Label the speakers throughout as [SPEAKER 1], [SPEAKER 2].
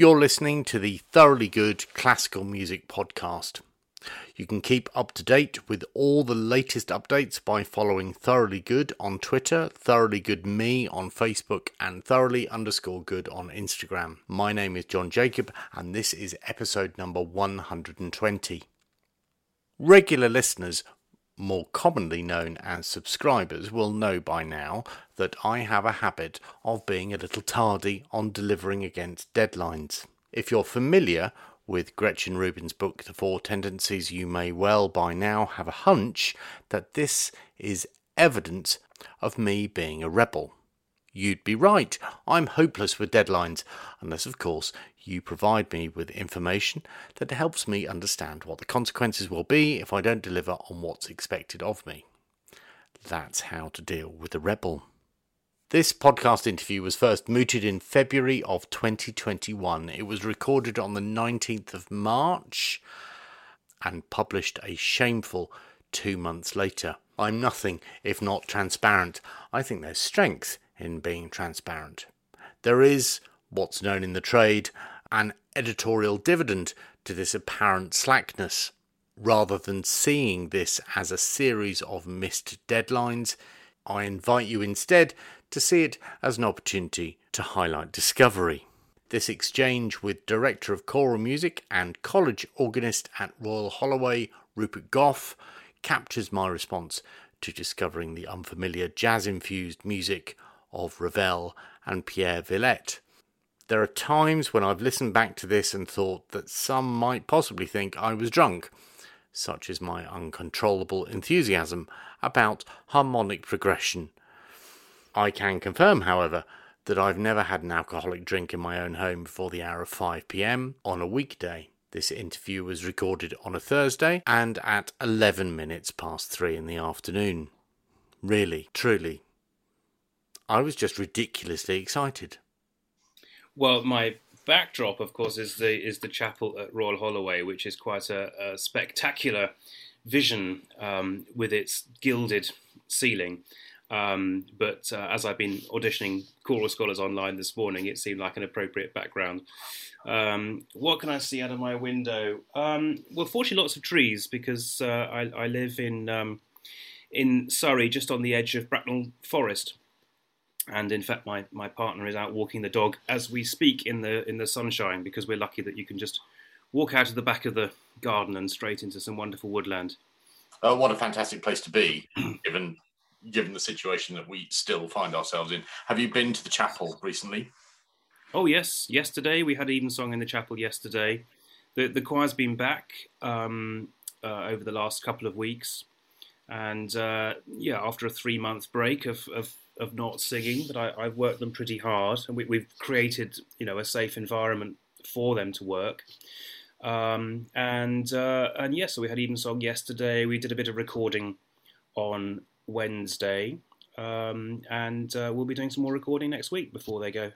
[SPEAKER 1] You're listening to the Thoroughly Good Classical Music Podcast. You can keep up to date with all the latest updates by following Thoroughly Good on Twitter, Thoroughly Good Me on Facebook, and Thoroughly underscore good on Instagram. My name is Jon Jacob, and this is episode number 120. Regular listeners more commonly known as subscribers, will know by now that I have a habit of being a little tardy on delivering against deadlines. If you're familiar with Gretchen Rubin's book, The Four Tendencies, you may well by now have a hunch that this is evidence of me being a rebel. You'd be right. I'm hopeless with deadlines, unless, of course, you provide me with information that helps me understand what the consequences will be if I don't deliver on what's expected of me. That's how to deal with a rebel. This podcast interview was first mooted in February of 2021. It was recorded on the 19th of March and published a shameful two months later. I'm nothing if not transparent. I think there's strength in being transparent. There is what's known in the trade an editorial dividend to this apparent slackness. Rather than seeing this as a series of missed deadlines, I invite you instead to see it as an opportunity to highlight discovery. This exchange with Director of Choral Music and College Organist at Royal Holloway, Rupert Gough, captures my response to discovering the unfamiliar jazz infused music of Ravel and Pierre Villette. There are times when I've listened back to this and thought that some might possibly think I was drunk, such is my uncontrollable enthusiasm about harmonic progression. I can confirm, however, that I've never had an alcoholic drink in my own home before the hour of 5 pm on a weekday. This interview was recorded on a Thursday and at 11 minutes past 3 in the afternoon. Really, truly, I was just ridiculously excited.
[SPEAKER 2] Well, my backdrop, of course, is the is the chapel at Royal Holloway, which is quite a, a spectacular vision um, with its gilded ceiling. Um, but uh, as I've been auditioning choral scholars online this morning, it seemed like an appropriate background. Um, what can I see out of my window? Um, well, fortunately, lots of trees because uh, I, I, live in um, in Surrey, just on the edge of Bracknell Forest and in fact my, my partner is out walking the dog as we speak in the in the sunshine because we're lucky that you can just walk out of the back of the garden and straight into some wonderful woodland.
[SPEAKER 1] Uh, what a fantastic place to be given given the situation that we still find ourselves in. Have you been to the chapel recently?
[SPEAKER 2] Oh yes. Yesterday we had evensong in the chapel yesterday. The the choir's been back um, uh, over the last couple of weeks. And uh, yeah after a three month break of, of of not singing, but I, have worked them pretty hard, and we, have created you know a safe environment for them to work. Um, and uh, and yes, yeah, so we had Evensong yesterday. We did a bit of recording on Wednesday, um, and uh, we'll be doing some more recording next week before they go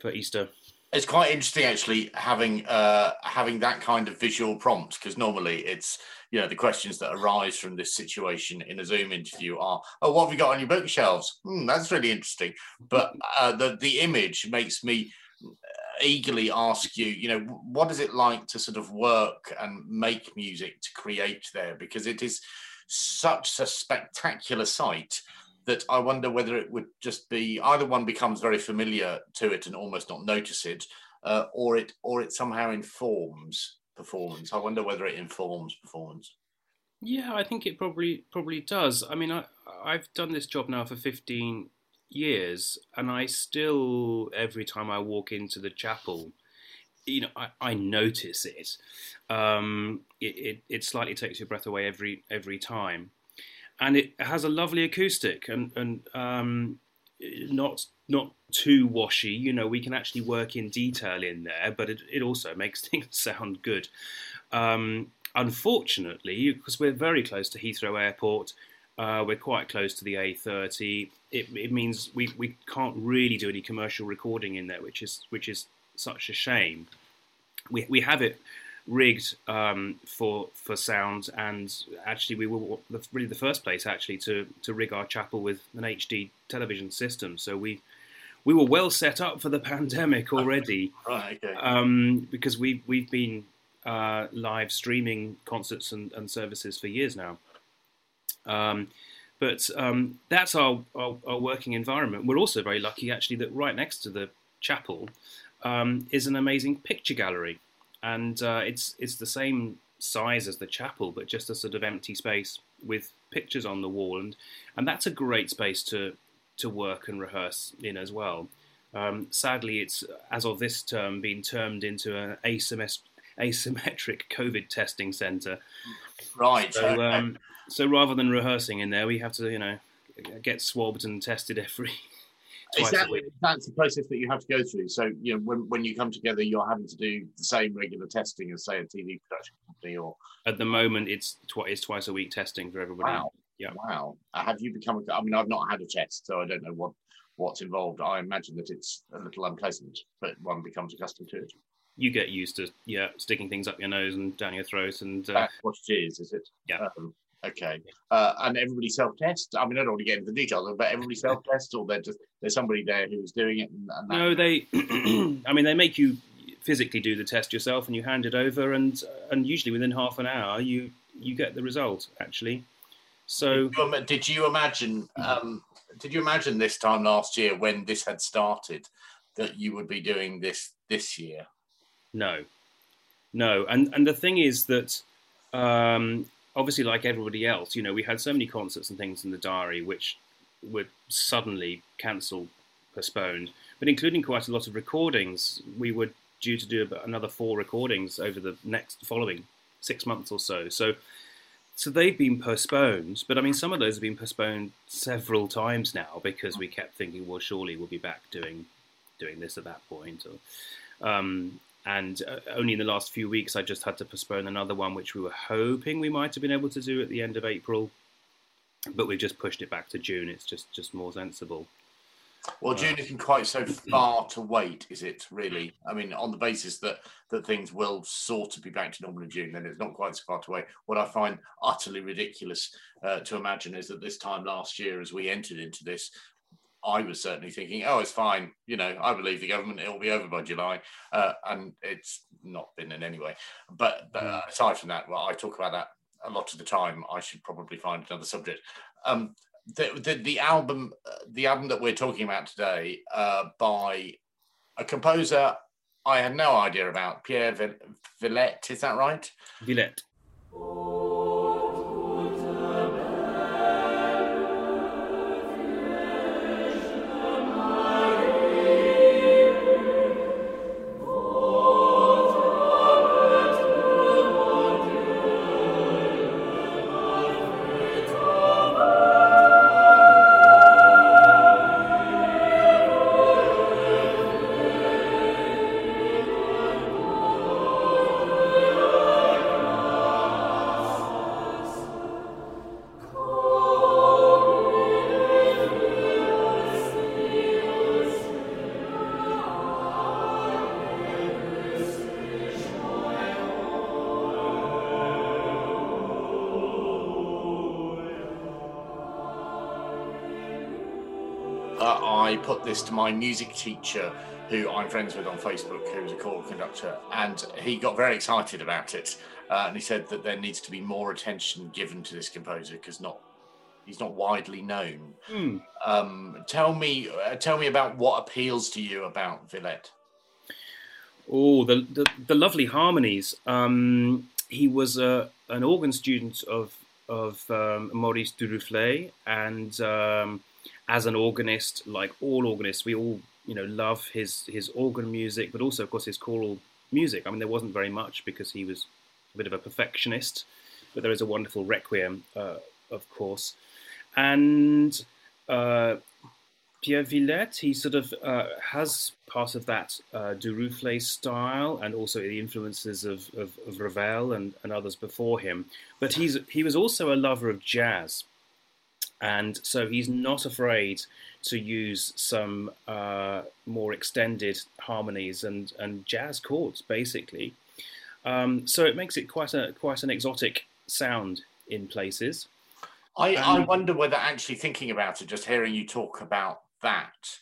[SPEAKER 2] for Easter
[SPEAKER 1] it's quite interesting actually having uh, having that kind of visual prompt because normally it's you know the questions that arise from this situation in a Zoom interview are oh what have you got on your bookshelves? Hmm, that's really interesting. But uh, the the image makes me uh, eagerly ask you you know what is it like to sort of work and make music to create there? Because it is such a spectacular sight that I wonder whether it would just be either one becomes very familiar to it and almost not notice it, uh, or it or it somehow informs performance. I wonder whether it informs performance.
[SPEAKER 2] Yeah, I think it probably probably does. I mean, I I've done this job now for fifteen years, and I still every time I walk into the chapel, you know, I, I notice it. Um, it, it. It slightly takes your breath away every every time and it has a lovely acoustic and and um, not not too washy. You know, we can actually work in detail in there, but it, it also makes things sound good. Um, unfortunately, because we're very close to Heathrow Airport, uh, we're quite close to the A30. It, it, means we, we can't really do any commercial recording in there, which is which is such a shame. We we have it rigged um, for for sound, and actually we were really the first place actually to to rig our chapel with an HD television system. So we we were well set up for the pandemic already.
[SPEAKER 1] right. Okay.
[SPEAKER 2] Um, because we've we've been uh, live streaming concerts and, and, services for years now. Um, but um, that's our, our, our, working environment. We're also very lucky, actually, that right next to the chapel um, is an amazing picture gallery, and uh, it's it's the same size as the chapel, but just a sort of empty space with pictures on the wall, and and that's a great space to to work and rehearse in as well. Um, sadly, it's as of this term been turned into an asymptomatic COVID testing centre.
[SPEAKER 1] Right.
[SPEAKER 2] So, um, so rather than rehearsing in there, we have to, you know, get swabbed and tested every.
[SPEAKER 1] Is that, that's the process that you have to go through. So, you know, when, when you come together, you're having to do the same regular testing as, say, a TV production company or.
[SPEAKER 2] At the moment, it's, tw- it's twice a week testing for everybody.
[SPEAKER 1] Wow. Yeah. Wow. Uh, have you become? A, I mean, I've not had a test, so I don't know what what's involved. I imagine that it's a little unpleasant, but one becomes accustomed to it.
[SPEAKER 2] You get used to yeah, sticking things up your nose and down your throat, and
[SPEAKER 1] uh, that's what it is, is it?
[SPEAKER 2] Yeah.
[SPEAKER 1] Um, okay. Uh, and everybody self tests. I mean, I don't want to get into the details, but everybody self tests, or they're just there's somebody there who's doing it. And, and
[SPEAKER 2] no, they. I mean, they make you physically do the test yourself, and you hand it over, and and usually within half an hour, you you get the result actually. So,
[SPEAKER 1] did you, did you imagine? Um, did you imagine this time last year when this had started that you would be doing this this year?
[SPEAKER 2] No, no. And and the thing is that um, obviously, like everybody else, you know, we had so many concerts and things in the diary which were suddenly cancelled, postponed, but including quite a lot of recordings. We were due to do another four recordings over the next following six months or so. So so they've been postponed, but I mean, some of those have been postponed several times now because we kept thinking, well, surely we'll be back doing doing this at that point. Or, um, and uh, only in the last few weeks, I just had to postpone another one, which we were hoping we might have been able to do at the end of April, but we've just pushed it back to June. It's just just more sensible.
[SPEAKER 1] Well, June isn't quite so far to wait, is it? Really? I mean, on the basis that that things will sort of be back to normal in June, then it's not quite so far to wait. What I find utterly ridiculous uh, to imagine is that this time last year, as we entered into this, I was certainly thinking, oh, it's fine. You know, I believe the government; it will be over by July, uh, and it's not been in any way. But uh, aside from that, well, I talk about that a lot of the time. I should probably find another subject. Um, the, the, the album the album that we're talking about today uh, by a composer I had no idea about Pierre Villette. Is that right?
[SPEAKER 2] Villette.
[SPEAKER 1] This to my music teacher, who I'm friends with on Facebook, who's a choral conductor, and he got very excited about it. Uh, and he said that there needs to be more attention given to this composer because not he's not widely known.
[SPEAKER 2] Mm.
[SPEAKER 1] Um, tell me, uh, tell me about what appeals to you about Villette.
[SPEAKER 2] Oh, the, the, the lovely harmonies. Um, he was a, an organ student of of um, Maurice Duruflé, and um, as an organist, like all organists, we all you know love his his organ music, but also of course his choral music. I mean, there wasn't very much because he was a bit of a perfectionist, but there is a wonderful requiem, uh, of course, and. Uh, Pierre Villette, he sort of uh, has part of that uh, Duruflé style and also the influences of, of, of Ravel and, and, others before him. But he's he was also a lover of jazz. And so he's not afraid to use some uh, more extended harmonies and, and jazz chords, basically. Um, so it makes it quite a quite an exotic sound in places.
[SPEAKER 1] I, um, I wonder whether actually thinking about it, just hearing you talk about that,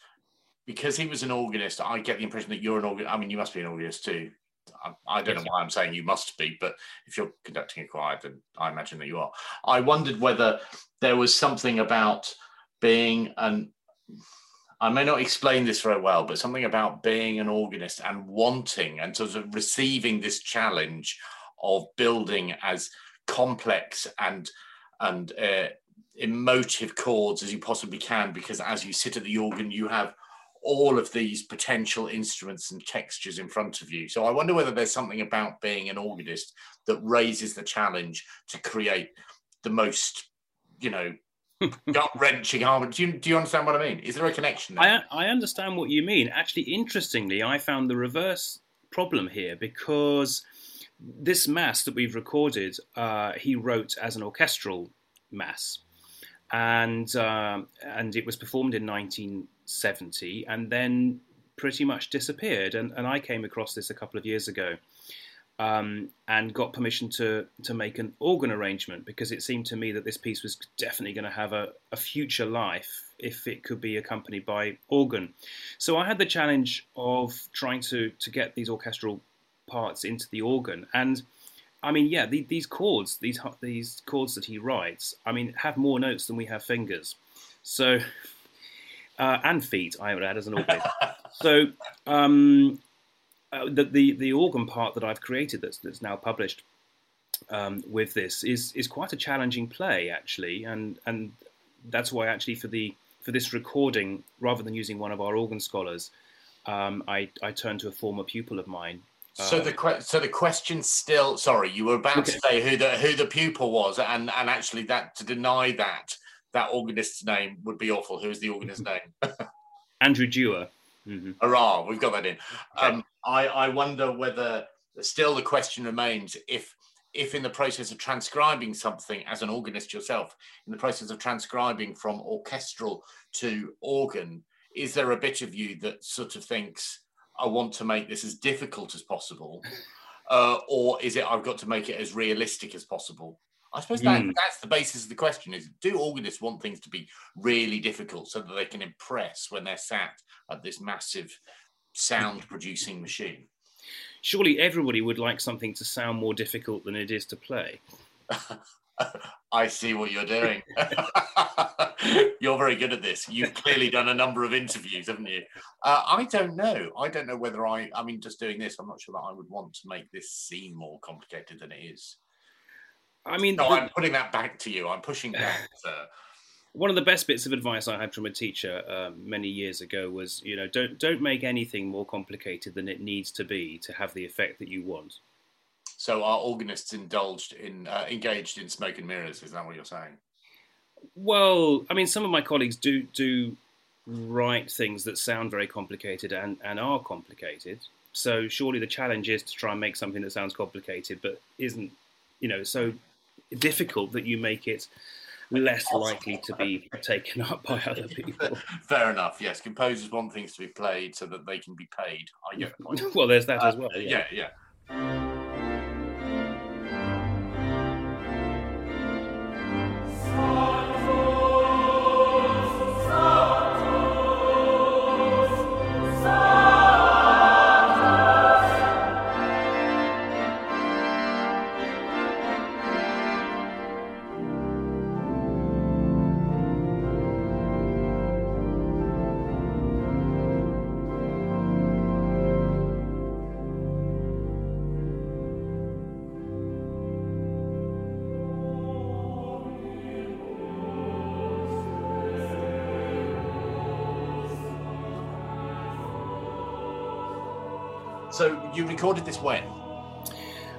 [SPEAKER 1] because he was an organist, I get the impression that you're an organist. I mean, you must be an organist too. I, don't know why I'm saying you must be, but if you're conducting a choir, then I imagine that you are. I wondered whether there was something about being an I may not explain this very well, but something about being an organist and wanting and sort of receiving this challenge of building as complex and and uh, emotive chords as you possibly can, because as you sit at the organ, you have all of these potential instruments and textures in front of you. So I wonder whether there's something about being an organist that raises the challenge to create the most, you know, gut wrenching harmony. Do you, do you understand what I mean? Is there a connection?
[SPEAKER 2] There? I, I understand what you mean. Actually, interestingly, I found the reverse problem here because this mass that we've recorded, uh, he wrote as an orchestral mass, and uh, and it was performed in 1970, and then pretty much disappeared. And, and I came across this a couple of years ago, um, and got permission to to make an organ arrangement because it seemed to me that this piece was definitely going to have a, a future life if it could be accompanied by organ. So I had the challenge of trying to to get these orchestral parts into the organ and. I mean, yeah, the, these chords, these these chords that he writes, I mean, have more notes than we have fingers. So, uh, and feet, I would add as an organist. so, um, uh, the, the, the organ part that I've created that's that's now published um, with this is is quite a challenging play actually, and and that's why actually for the for this recording, rather than using one of our organ scholars, um, I I turned to a former pupil of mine.
[SPEAKER 1] So the que- so the question still sorry you were about okay. to say who the who the pupil was and and actually that to deny that that organist's name would be awful. Who is the organist's name?
[SPEAKER 2] Andrew Dewar.
[SPEAKER 1] Mm-hmm. Hurrah, we've got that in. Um, I, I wonder whether still the question remains if if in the process of transcribing something as an organist yourself, in the process of transcribing from orchestral to organ, is there a bit of you that sort of thinks, I want to make this as difficult as possible? Uh, or is it I've got to make it as realistic as possible? I suppose that, mm. that's the basis of the question: is do organists want things to be really difficult so that they can impress when they're sat at this massive sound-producing machine?
[SPEAKER 2] Surely everybody would like something to sound more difficult than it is to play.
[SPEAKER 1] I see what you're doing. you're very good at this. You've clearly done a number of interviews, haven't you? Uh, I don't know. I don't know whether I. I mean, just doing this, I'm not sure that I would want to make this seem more complicated than it is.
[SPEAKER 2] I mean,
[SPEAKER 1] no, the, I'm putting that back to you. I'm pushing back.
[SPEAKER 2] one of the best bits of advice I had from a teacher uh, many years ago was, you know, don't don't make anything more complicated than it needs to be to have the effect that you want.
[SPEAKER 1] So, are organists indulged in uh, engaged in smoke and mirrors? Is that what you're saying?
[SPEAKER 2] Well, I mean, some of my colleagues do do write things that sound very complicated and, and are complicated. So surely the challenge is to try and make something that sounds complicated but isn't, you know, so difficult that you make it less likely to be taken up by other people.
[SPEAKER 1] Fair enough. Yes, composers want things to be played so that they can be paid. I get the point.
[SPEAKER 2] well, there's that uh, as well. Yeah,
[SPEAKER 1] yeah. yeah. So you recorded this when?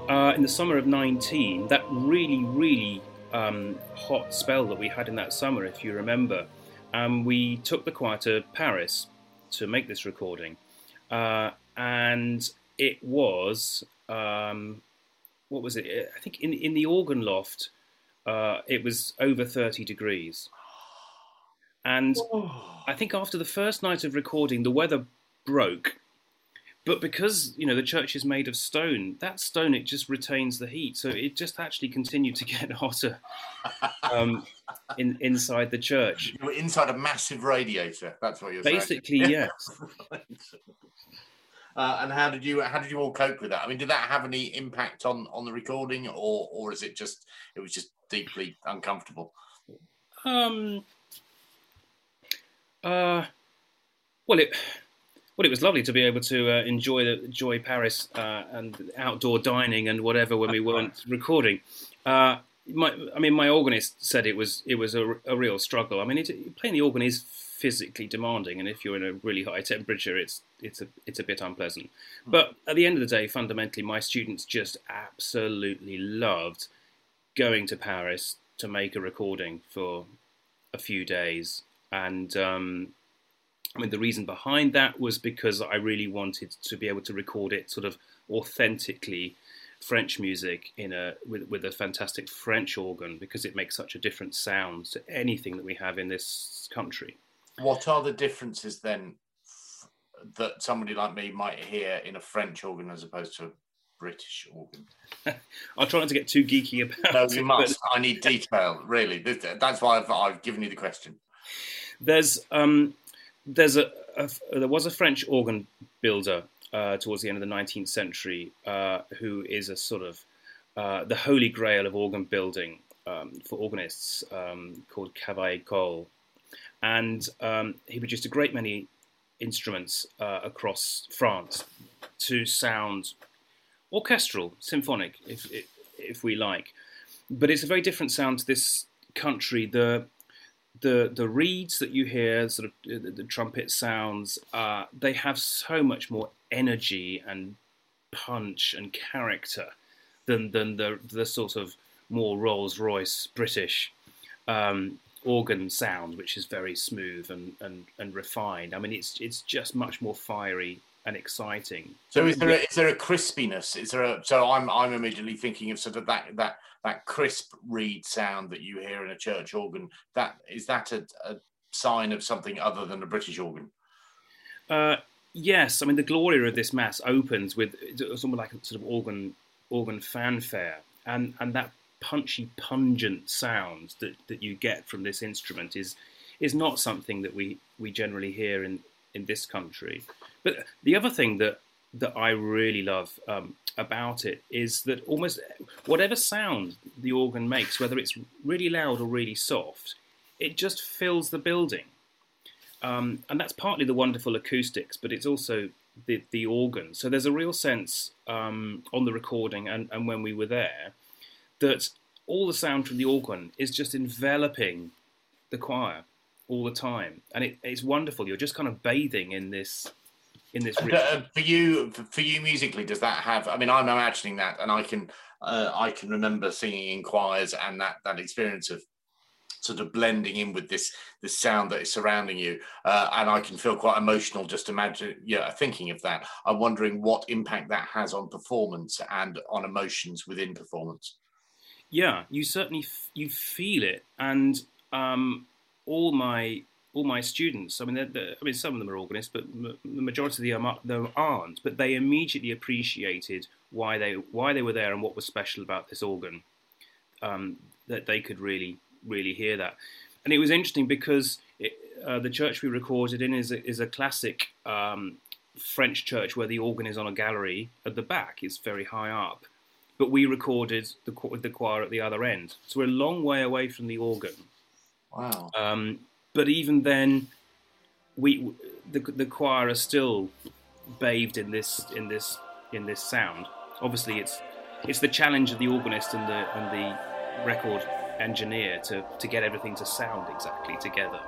[SPEAKER 2] Uh, in the summer of 19. That really, really um, hot spell that we had in that summer, if you remember. Um, we took the choir to Paris to make this recording. Uh, and it was, um, what was it? I think in, in the organ loft, uh, it was over 30 degrees. And I think after the first night of recording, the weather broke but because you know the church is made of stone, that stone it just retains the heat, so it just actually continued to get hotter um, in inside the church.
[SPEAKER 1] You were inside a massive radiator. That's what you're saying.
[SPEAKER 2] basically,
[SPEAKER 1] saying.
[SPEAKER 2] yes.
[SPEAKER 1] Uh, and how did you how did you all cope with that? I mean, did that have any impact on on the recording, or or is it just it was just deeply uncomfortable?
[SPEAKER 2] Um. Uh. Well, it well, it was lovely to be able to uh, enjoy the enjoy Paris uh, and outdoor dining and whatever when we weren't recording. Uh, my, I mean, my organist said it was it was a, a real struggle. I mean, it, playing the organ is physically demanding, and if you're in a really high temperature, it's it's a it's a bit unpleasant. Hmm. But at the end of the day, fundamentally, my students just absolutely loved going to Paris to make a recording for a few days, and um, I mean, the reason behind that was because I really wanted to be able to record it sort of authentically French music in a with, with a fantastic French organ because it makes such a different sound to anything that we have in this country.
[SPEAKER 1] What are the differences then that somebody like me might hear in a French organ as opposed to a British organ?
[SPEAKER 2] I'll try not to get too geeky about
[SPEAKER 1] no,
[SPEAKER 2] it.
[SPEAKER 1] No, you must. But... I need detail, really. That's why I've, I've given you the question.
[SPEAKER 2] There's um, there's a, a, there was a French organ builder uh, towards the end of the 19th century uh, who is a sort of uh, the holy grail of organ building um, for organists um, called Cavaillé-Coll. And um, he produced a great many instruments uh, across France to sound orchestral, symphonic, if, if, if we like. But it's a very different sound to this country. The the the reeds that you hear, sort of the, the trumpet sounds, uh, they have so much more energy and punch and character than than the the sort of more Rolls Royce British um, organ sound, which is very smooth and, and, and refined. I mean, it's it's just much more fiery and exciting.
[SPEAKER 1] So is there a, is there a crispiness? Is there a so I'm I'm immediately thinking of sort of that that that crisp reed sound that you hear in a church organ. That is that a, a sign of something other than a British organ?
[SPEAKER 2] Uh, yes, I mean the gloria of this mass opens with something like a sort of organ organ fanfare, and and that punchy, pungent sound that, that you get from this instrument is is not something that we, we generally hear in, in this country. But the other thing that that I really love um, about it is that almost whatever sound the organ makes, whether it's really loud or really soft, it just fills the building. Um, and that's partly the wonderful acoustics, but it's also the, the organ. So there's a real sense um, on the recording and, and when we were there that all the sound from the organ is just enveloping the choir all the time. And it, it's wonderful. You're just kind of bathing in this in this.
[SPEAKER 1] Uh, for you, for you musically, does that have? I mean, I'm imagining that, and I can, uh, I can remember singing in choirs and that that experience of sort of blending in with this this sound that is surrounding you, uh, and I can feel quite emotional just imagine, yeah, thinking of that. I'm wondering what impact that has on performance and on emotions within performance.
[SPEAKER 2] Yeah, you certainly f- you feel it, and um, all my all my students. I mean, they're, they're, I mean, some of them are organists, but m- the majority of them aren't. But they immediately appreciated why they why they were there and what was special about this organ. Um, that they could really really hear that, and it was interesting because it, uh, the church we recorded in is a, is a classic um, French church where the organ is on a gallery at the back. It's very high up, but we recorded the the choir at the other end, so we're a long way away from the organ.
[SPEAKER 1] Wow.
[SPEAKER 2] Um, but even then, we the, the choir are still bathed in this in this in this sound. Obviously, it's it's the challenge of the organist and the and the record engineer to to get everything to sound exactly together.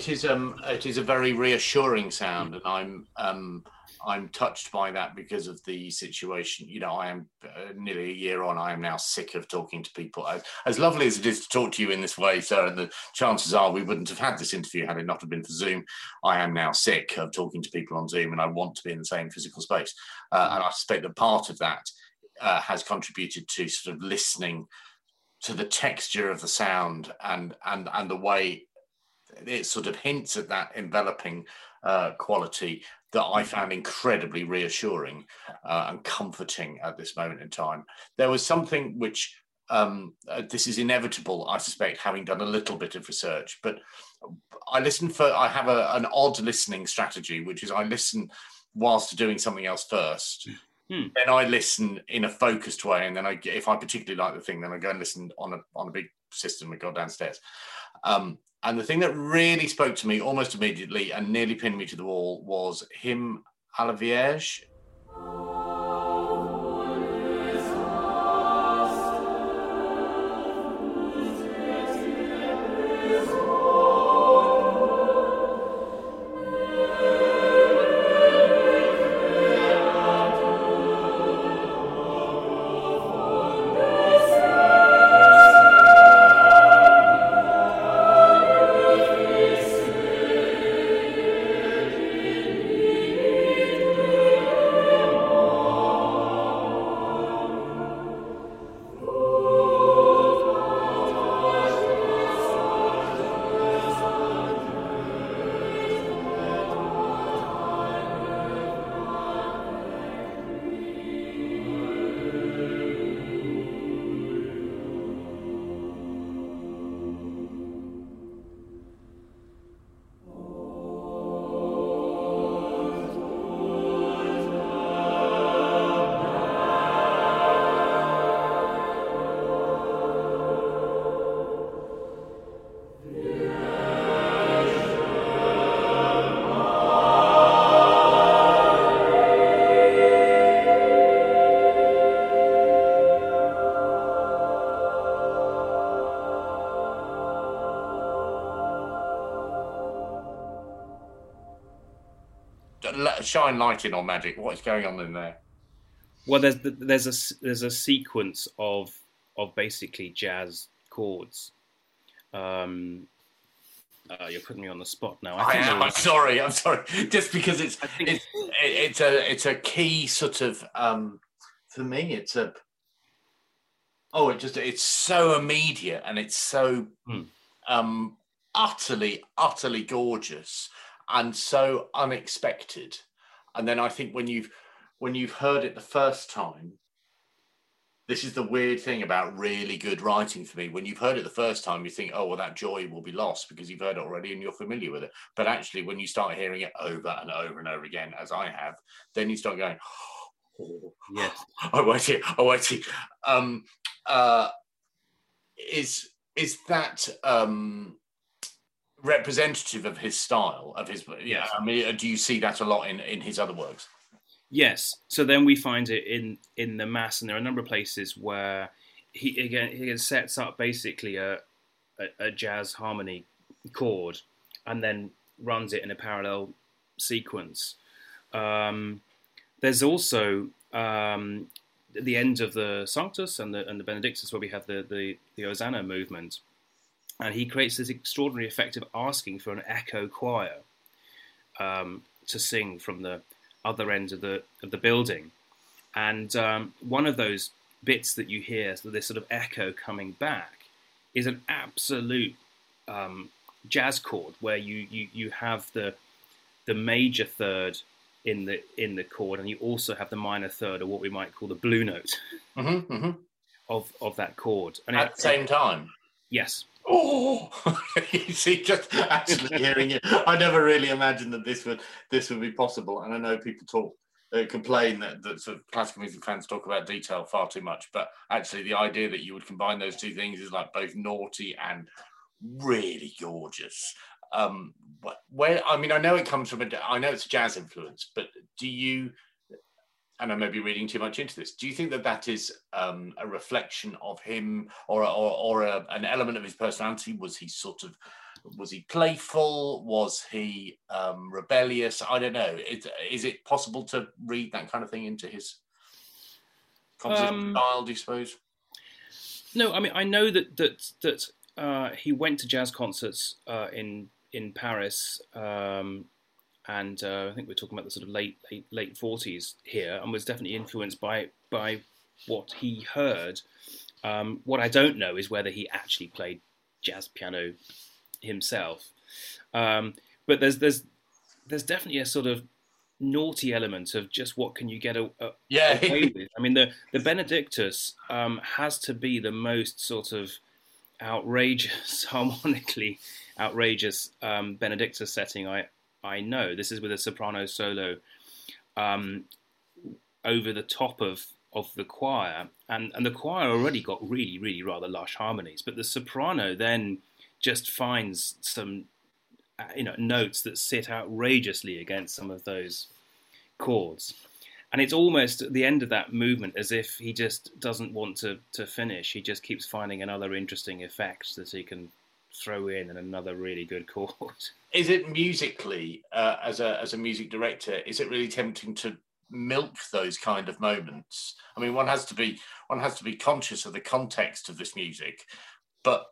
[SPEAKER 1] It is um it is a very reassuring sound, and I'm um I'm touched by that because of the situation. You know, I am uh, nearly a year on. I am now sick of talking to people. As, as, lovely as it is to talk to you in this way, sir, and the chances are we wouldn't have had this interview had it not have been for Zoom. I am now sick of talking to people on Zoom, and I want to be in the same physical space. Uh, and I suspect that part of that uh, has contributed to sort of listening to the texture of the sound and and and the way it sort of hints at that enveloping uh, quality that I found incredibly reassuring uh, and comforting at this moment in time. There was something which um, uh, this is inevitable, I suspect, having done a little bit of research, but I listen for, I have a, an odd listening strategy, which is I listen whilst doing something else first. Hmm. Then I listen in a focused way, and then I, if I particularly like the thing, then I go and listen on a on a big system and go downstairs. Um, and the thing that really spoke to me almost immediately and nearly pinned me to the wall was Hymne à shine light in on magic. What's going on in there?
[SPEAKER 2] Well, there's there's a there's a sequence of of basically jazz chords. Um, uh, you're putting me on the spot now.
[SPEAKER 1] I, I am. I'm sorry. I'm sorry. Just because it's it's it's a it's a key sort of um, for me. It's a oh, it just it's so immediate and it's so hmm. um, utterly utterly gorgeous and so unexpected and then I think when you've when you've heard it the first time, this is the weird thing about really good writing for me. When you've heard it the first time, you think, oh, well, that joy will be lost because you've heard it already and you're familiar with it. But actually, when you start hearing it over and over and over again, as I have, then you start going, oh,
[SPEAKER 2] yes,
[SPEAKER 1] I wait here, I wait here. Um, uh, is is that um, representative of his style of his yeah i mean do you see that a lot in in his other works?
[SPEAKER 2] Yes. So then we find it in in the mass and there are a number of places where he again he sets up basically a, a, a jazz harmony chord and then runs it in a parallel sequence. Um, there's also um, the end of the Sanctus and the and the Benedictus, where we have the the, the Hosanna movement, and he creates this extraordinary effect of asking for an echo choir um, to sing from the other end of the of the building. And um, one of those bits that you hear, so this sort of echo coming back, is an absolute um, jazz chord where you, you you have the the major third in the in the chord, and you also have the minor third, or what we might call the blue note
[SPEAKER 1] mm-hmm, mm-hmm.
[SPEAKER 2] of of that chord.
[SPEAKER 1] And at it, the same time,
[SPEAKER 2] yes,
[SPEAKER 1] oh you see just actually hearing it i never really imagined that this would this would be possible. And i know people talk uh, complain that, that sort of classical music fans talk about detail far too much but actually the idea that you would combine those two things is like both naughty and really gorgeous. Um where i mean i know it comes from a i know it's jazz influence but do you and I may be reading too much into this. Do you think that that is um, a reflection of him, or or, or a, an element of his personality? Was he sort of was he playful? Was he um, rebellious? I don't know. Is, is, it possible to read that kind of thing into his composition um, style? Do you suppose?
[SPEAKER 2] No, I mean I know that that that uh, he went to jazz concerts uh, in in Paris, um, and uh, I think we're talking about the sort of late late late forties here, and was definitely influenced by by what he heard. Um, what I don't know is whether he actually played jazz piano himself. Um, but there's there's there's definitely a sort of naughty element of just what can you get a, a,
[SPEAKER 1] yeah.
[SPEAKER 2] away with. I mean, the the Benedictus um, has to be the most sort of outrageous, harmonically outrageous um, Benedictus setting I I know. This is with a soprano solo um, over the top of of the choir, and and the choir already got really really rather lush harmonies, but the soprano then just finds some uh, you know notes that sit outrageously against some of those chords and it's almost at the end of that movement as if he just doesn't want to, to finish he just keeps finding another interesting effect that he can throw in and another really good chord
[SPEAKER 1] is it musically uh, as a as a music director is it really tempting to milk those kind of moments i mean one has to be one has to be conscious of the context of this music but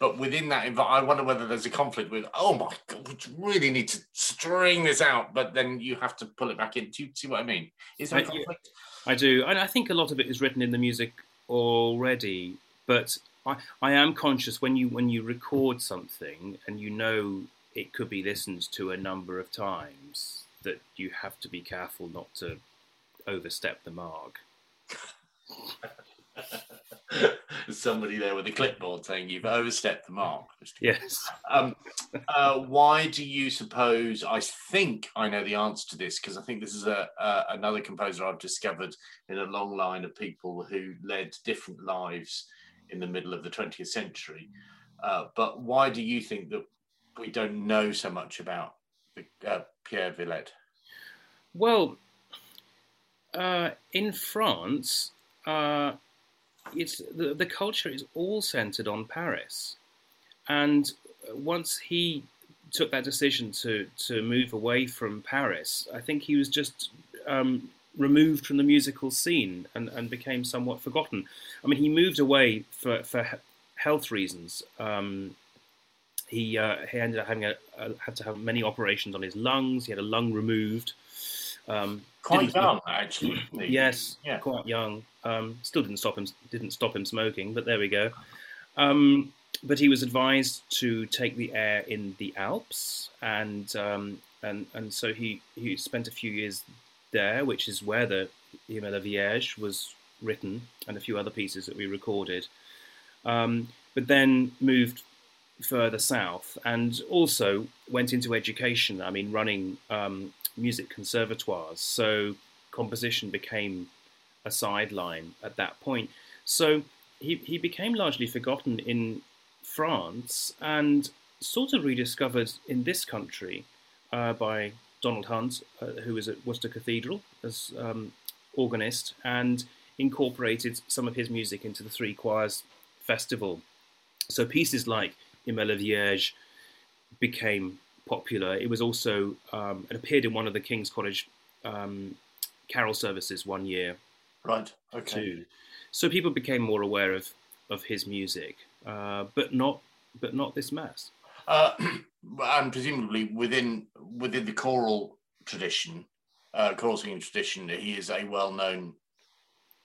[SPEAKER 1] but within that, I wonder whether there's a conflict with, oh my God, we really need to string this out, but then you have to pull it back in. Do you see what I mean? Is there a conflict?
[SPEAKER 2] I do. And I think a lot of it is written in the music already, but I, I am conscious when you when you record something and you know it could be listened to a number of times that you have to be careful not to overstep the mark.
[SPEAKER 1] somebody there with a clipboard saying you've overstepped the mark.
[SPEAKER 2] Yes.
[SPEAKER 1] Um, uh, why do you suppose? I think I know the answer to this because I think this is a, a, another composer I've discovered in a long line of people who led different lives in the middle of the 20th century. Uh, but why do you think that we don't know so much about uh, Pierre Villette?
[SPEAKER 2] Well, uh, in France, uh, it's the, the culture is all centered on Paris. And once he took that decision to, to move away from Paris, I think he was just um, removed from the musical scene and, and became somewhat forgotten. I mean, he moved away for, for health reasons. Um, he, uh, he ended up having a, had to have many operations on his lungs. He had a lung removed.
[SPEAKER 1] Um, quite young, actually.
[SPEAKER 2] Yes, yeah. quite young. Um, still didn't stop him. Didn't stop him smoking, but there we go. Um, but he was advised to take the air in the Alps, and um, and and so he he spent a few years there, which is where the Hymne à la Vierge was written, and a few other pieces that we recorded. Um, but then moved further south, and also went into education. I mean, running um, music conservatoires. So composition became a sideline at that point. So he, he became largely forgotten in France and sort of rediscovered in this country uh, by Donald Hunt, uh, who was at Worcester Cathedral as um, organist, and incorporated some of his music into the Three Choirs Festival. So pieces like Hymne à la Vierge became popular. It was also um, it appeared in one of the King's College um, carol services one year.
[SPEAKER 1] Right. Okay.
[SPEAKER 2] Too. So people became more aware of of his music, uh, but not but not this mass.
[SPEAKER 1] Uh, and presumably within within the choral tradition, uh, choral singing tradition, he is a well known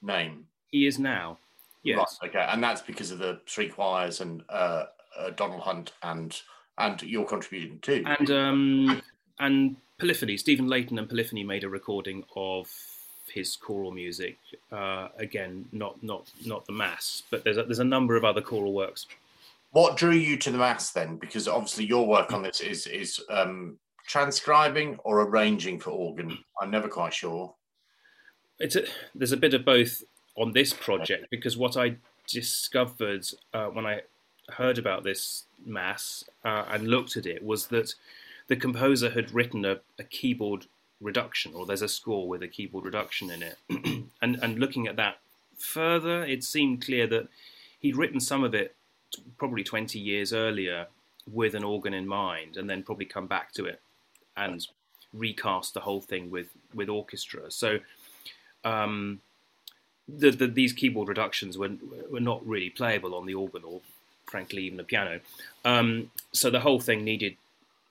[SPEAKER 1] name.
[SPEAKER 2] He is now. Yes.
[SPEAKER 1] Right, okay, and that's because of the three choirs and uh, uh, Donald Hunt and and your contribution too.
[SPEAKER 2] And um, and Polyphony, Stephen Layton and Polyphony made a recording of his choral music. Uh, again, not not not the mass, but there's a, there's a number of other choral works.
[SPEAKER 1] What drew you to the mass then? Because obviously your work on this is is um, transcribing or arranging for organ. I'm never quite sure.
[SPEAKER 2] It's a, there's a bit of both on this project because what I discovered uh, when I heard about this mass uh, and looked at it was that the composer had written a, a, keyboard reduction, or there's a score with a keyboard reduction in it. and, and looking at that further, it seemed clear that he'd written some of it probably 20 years earlier with an organ in mind, and then probably come back to it and recast the whole thing with with orchestra. So. Um, the, the, these keyboard reductions were were not really playable on the organ or, frankly, even the piano. Um, so the whole thing needed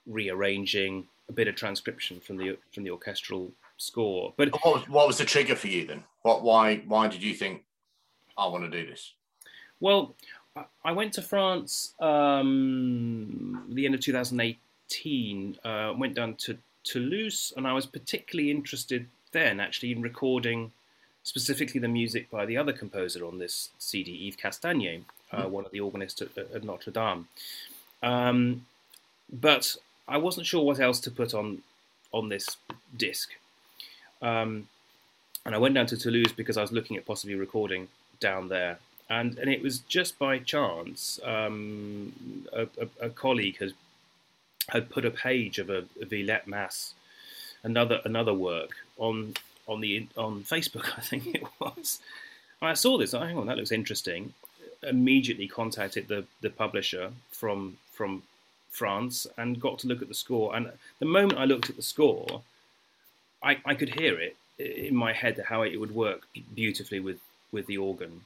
[SPEAKER 2] rearranging, a bit of transcription from the from the orchestral score. But
[SPEAKER 1] what was, what was the trigger for you then? What why why did you think I want to do this?
[SPEAKER 2] Well, I went to France um, the end of 2018. Uh, went down to Toulouse, and I was particularly interested then, actually, in recording specifically the music by the other composer on this CD, Yves Castagnet, uh, mm. one of the organists at, at Notre Dame. Um, but I wasn't sure what else to put on on this disc. Um, and I went down to Toulouse because I was looking at possibly recording down there. And, and it was just by chance um, a, a, a, colleague had put a page of a, a Villette Mass, another another work on on the on Facebook, I think it was. I saw this. Oh, hang on, that looks interesting. Immediately contacted the the publisher from from France and got to look at the score. And the moment I looked at the score, I, I could hear it in my head how it would work beautifully with with the organ.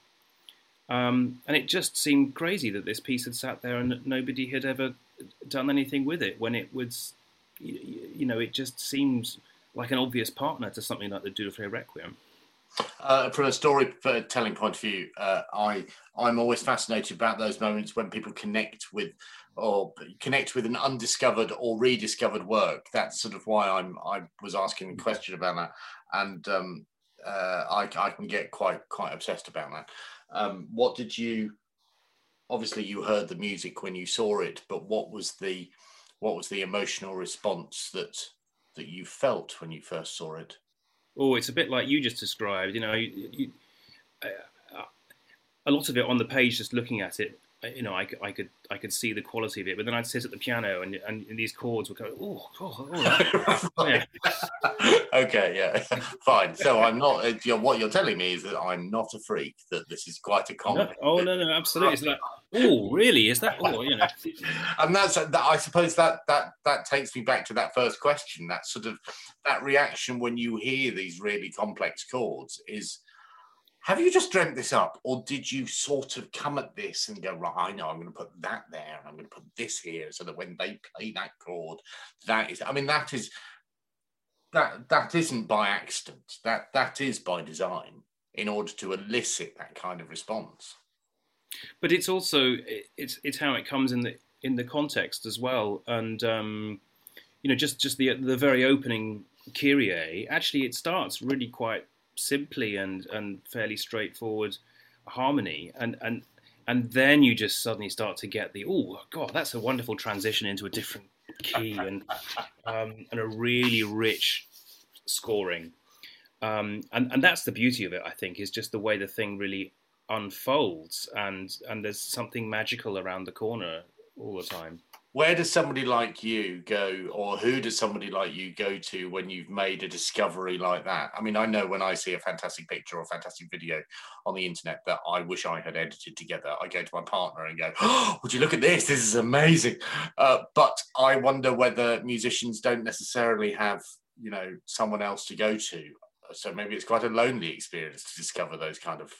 [SPEAKER 2] Um, and it just seemed crazy that this piece had sat there and nobody had ever done anything with it when it was, you, know, it just seems like an obvious partner to something like the Dieudonné Requiem.
[SPEAKER 1] Uh, from a storytelling point of view, uh, I I'm always fascinated about those moments when people connect with or connect with an undiscovered or rediscovered work. That's sort of why I'm I was asking a question about that, and um, uh, I, I can get quite quite obsessed about that. Um, what did you? Obviously, you heard the music when you saw it, but what was the what was the emotional response that that you felt when you first saw it?
[SPEAKER 2] Oh, it's a bit like you just described. You know, you, you, uh, a lot of it on the page, just looking at it, you know, I, I, could I could see the quality of it, but then I'd sit at the piano and and, and these chords would go, oh, oh right.
[SPEAKER 1] yeah. okay, yeah, fine. So I'm not. Uh, you know, what you're telling me is that I'm not a freak. That this is quite a common.
[SPEAKER 2] No, oh no, no, absolutely. It's like, oh, really? Is that? Oh, you know.
[SPEAKER 1] and that's that. I suppose that that that takes me back to that first question. That sort of that reaction when you hear these really complex chords is have you just dreamt this up or did you sort of come at this and go right i know i'm going to put that there and i'm going to put this here so that when they play that chord that is i mean that is that that isn't by accident. That that is by design in order to elicit that kind of response.
[SPEAKER 2] But it's also it's it's how it comes in the in the context as well and um you know just just the the very opening kyrie actually it starts really quite simply and and fairly straightforward harmony. And and and then you just suddenly start to get the oh god that's a wonderful transition into a different key and um, and a really rich scoring. Um, and and that's the beauty of it I think is just the way the thing really unfolds. And and there's something magical around the corner all the time
[SPEAKER 1] where does somebody like you go or who does somebody like you go to when you've made a discovery like that? I mean i know when i see a fantastic picture or fantastic video on the internet that i wish i had edited together i go to my partner and go oh, would you look at this? This is amazing. Uh, but i wonder whether musicians don't necessarily have you know someone else to go to. So maybe it's quite a lonely experience to discover those kind of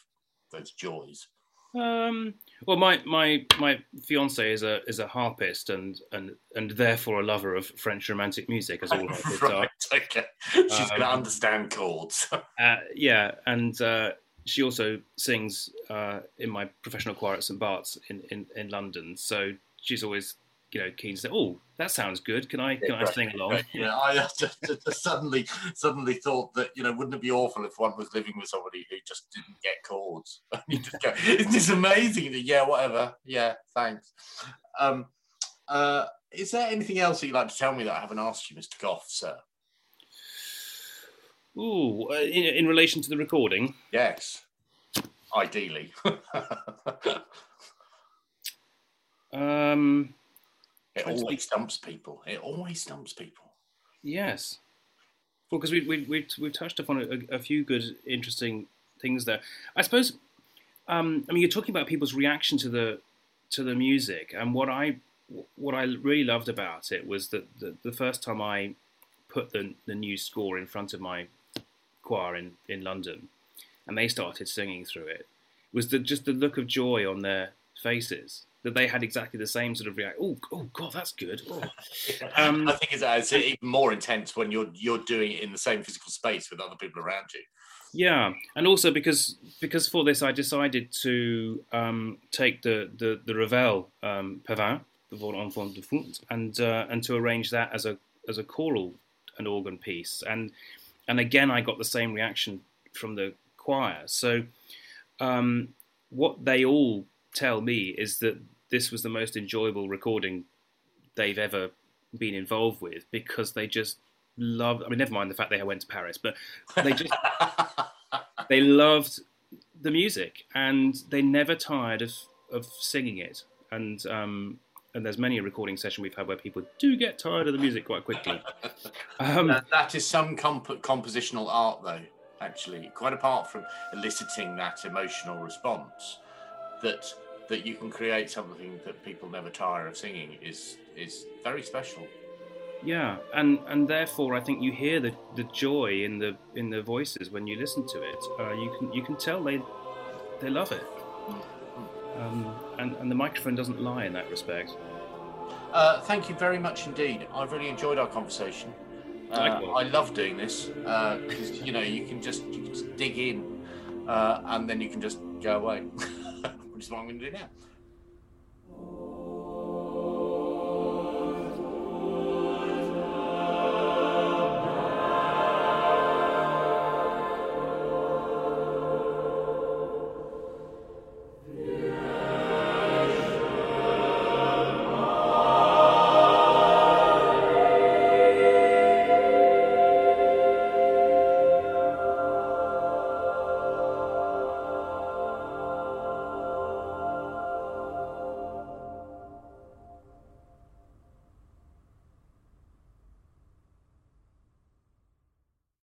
[SPEAKER 1] those joys.
[SPEAKER 2] Um, well, my my my fiance is a is a harpist and and and therefore a lover of French romantic music, as all harpists right,
[SPEAKER 1] are. Okay, she's um, going to understand chords.
[SPEAKER 2] uh, yeah, and uh, she also sings uh, in my professional choir at St Bart's in, in in London. So she's always you know keen to say, "Oh, that sounds good. Can I can yeah, I right, sing along?" Right.
[SPEAKER 1] Yeah, I just, just, suddenly suddenly thought that you know wouldn't it be awful if one was living with somebody who just didn't get chords? you just go, "Isn't this amazing?" Yeah, whatever. Yeah, thanks. Um, uh, is there anything else that you'd like to tell me that I haven't asked you, Mr. Gough, sir?
[SPEAKER 2] Ooh, uh, in, in relation to the recording?
[SPEAKER 1] Yes, ideally.
[SPEAKER 2] um
[SPEAKER 1] it always stumps people. It always stumps people.
[SPEAKER 2] Yes. Well, because we, we, we, we've touched upon a, a, few good, interesting things there. I suppose, um, I mean, you're talking about people's reaction to the to the music, and what I what I really loved about it was that the, the first time I put the the new score in front of my choir in, in London, and they started singing through it, was the, just the look of joy on their faces that they had exactly the same sort of reaction. Oh, oh God, that's good. Oh.
[SPEAKER 1] Um, I think it's, it's, even more intense when you're you're doing it in the same physical space with other people around you.
[SPEAKER 2] Yeah, and also because because for this I decided to um, take the the the Ravel um, Pavane, the Vol Enfant de Font, and uh, and to arrange that as a as a choral and organ piece, and and again I got the same reaction from the choir. So um, what they all tell me is that this was the most enjoyable recording they've ever been involved with because they just loved. I mean, never mind the fact they went to Paris, but they just they loved the music and they never tired of of singing it. And um, and there's many a recording session we've had where people do get tired of the music quite quickly.
[SPEAKER 1] Um, that, that is some comp- compositional art, though. Actually, quite apart from eliciting that emotional response, that that you can create something that people never tire of singing is is very special.
[SPEAKER 2] Yeah, and and therefore I think you hear the, the joy in the in the voices when you listen to it. Uh, you can you can tell they they love it, um, and and the microphone doesn't lie in that respect.
[SPEAKER 1] Uh, thank you very much indeed. I've really enjoyed our conversation. Uh, I love doing this because uh, you know you can just you can just dig in, uh, and then you can just go away. which is what I'm going to do now.